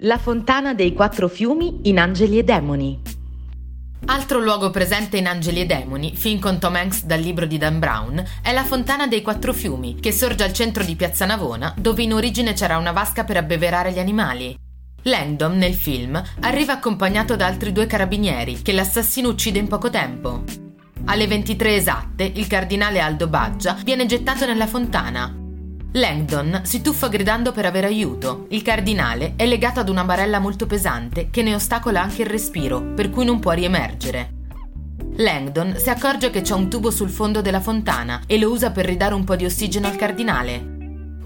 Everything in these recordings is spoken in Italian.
La fontana dei quattro fiumi in Angeli e Demoni. Altro luogo presente in Angeli e Demoni, film con Tom Hanks dal libro di Dan Brown, è la Fontana dei Quattro Fiumi, che sorge al centro di Piazza Navona, dove in origine c'era una vasca per abbeverare gli animali. Langdon, nel film, arriva accompagnato da altri due carabinieri, che l'assassino uccide in poco tempo. Alle 23 esatte, il cardinale Aldo Baggia viene gettato nella fontana, Langdon si tuffa gridando per avere aiuto. Il cardinale è legato ad una barella molto pesante che ne ostacola anche il respiro, per cui non può riemergere. Langdon si accorge che c'è un tubo sul fondo della fontana e lo usa per ridare un po' di ossigeno al cardinale.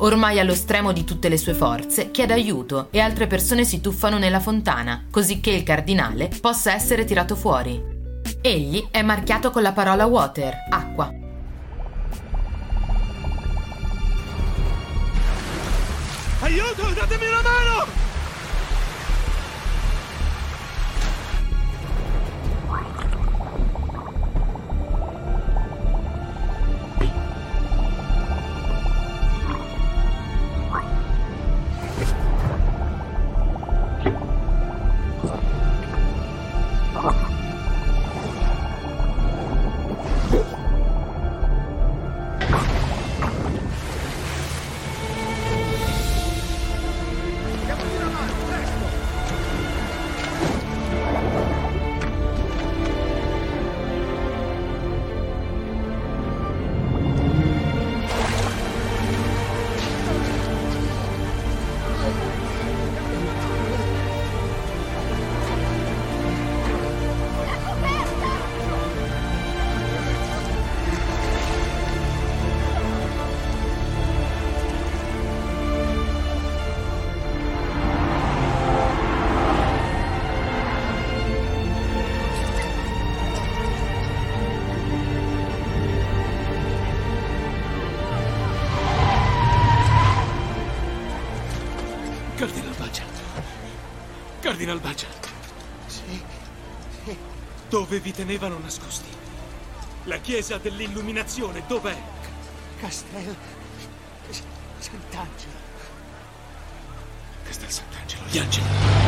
Ormai allo stremo di tutte le sue forze, chiede aiuto e altre persone si tuffano nella fontana, così che il cardinale possa essere tirato fuori. Egli è marchiato con la parola water, acqua, Aiuto, datemi una mano! Cardinal Baggia. Sì. Dove vi tenevano nascosti? La chiesa dell'illuminazione, dov'è? Castel Sant'Angelo. Castel Sant'Angelo, gli angeli.